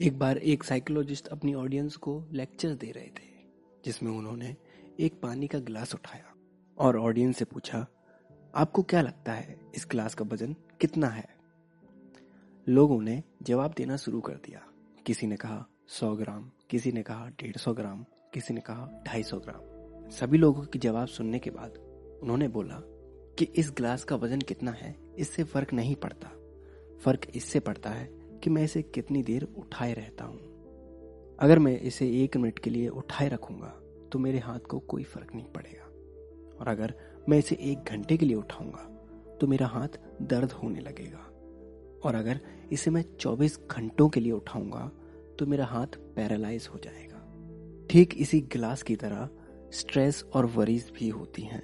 एक बार एक साइकोलॉजिस्ट अपनी ऑडियंस को लेक्चर दे रहे थे, जिसमें उन्होंने एक पानी का गिलास उठाया और ऑडियंस से पूछा, आपको क्या लगता है इस गिलास का वज़न कितना है? लोगों ने जवाब देना शुरू कर दिया। किसी ने कहा, सौ ग्राम। किसी ने कहा, डेढ़ सौ ग्राम। किसी ने कहा, ढाई सौ ग्राम। सभी लोगों के जवाब सुनने के बाद उन्होंने बोला कि इस गिलास का वज़न कितना है, इससे फ़र्क नहीं पड़ता। फ़र्क इससे पड़ता है कि मैं इसे कितनी देर उठाए रहता हूँ। अगर मैं इसे एक मिनट के लिए उठाए रखूँगा तो मेरे हाथ को कोई फ़र्क नहीं पड़ेगा। और अगर मैं इसे एक घंटे के लिए उठाऊँगा तो मेरा हाथ दर्द होने लगेगा। और अगर इसे मैं 24 घंटों के लिए उठाऊँगा तो मेरा हाथ पैरालाइज हो जाएगा। ठीक इसी गिलास की तरह स्ट्रेस और वरीज भी होती हैं।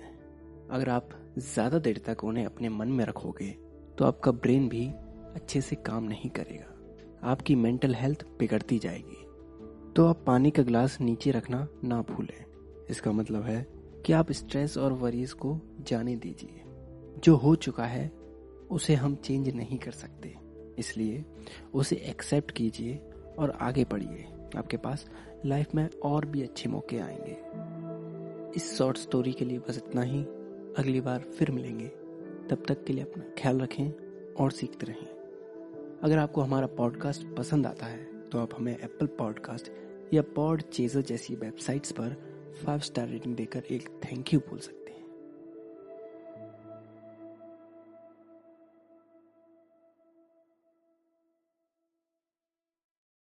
अगर आप ज़्यादा देर तक उन्हें अपने मन में रखोगे तो आपका ब्रेन भी अच्छे से काम नहीं करेगा। आपकी मेंटल हेल्थ बिगड़ती जाएगी। तो आप पानी का ग्लास नीचे रखना ना भूलें। इसका मतलब है कि आप स्ट्रेस और वरीज को जाने दीजिए। जो हो चुका है, उसे हम चेंज नहीं कर सकते। इसलिए उसे एक्सेप्ट कीजिए और आगे बढ़िए। आपके पास लाइफ में और भी अच्छे मौके आएँगे। इस शॉर्ट स्टोरी के लिए बस इतना ही। अगली बार फिर मिलेंगे। तब तक के लिए अपना ख्याल रखें और सीखते रहें। अगर आपको हमारा पॉडकास्ट पसंद आता है तो आप हमें एप्पल पॉडकास्ट या पॉड चेजर जैसी वेबसाइट्स पर फाइव स्टार रेटिंग देकर एक थैंक यू बोल सकते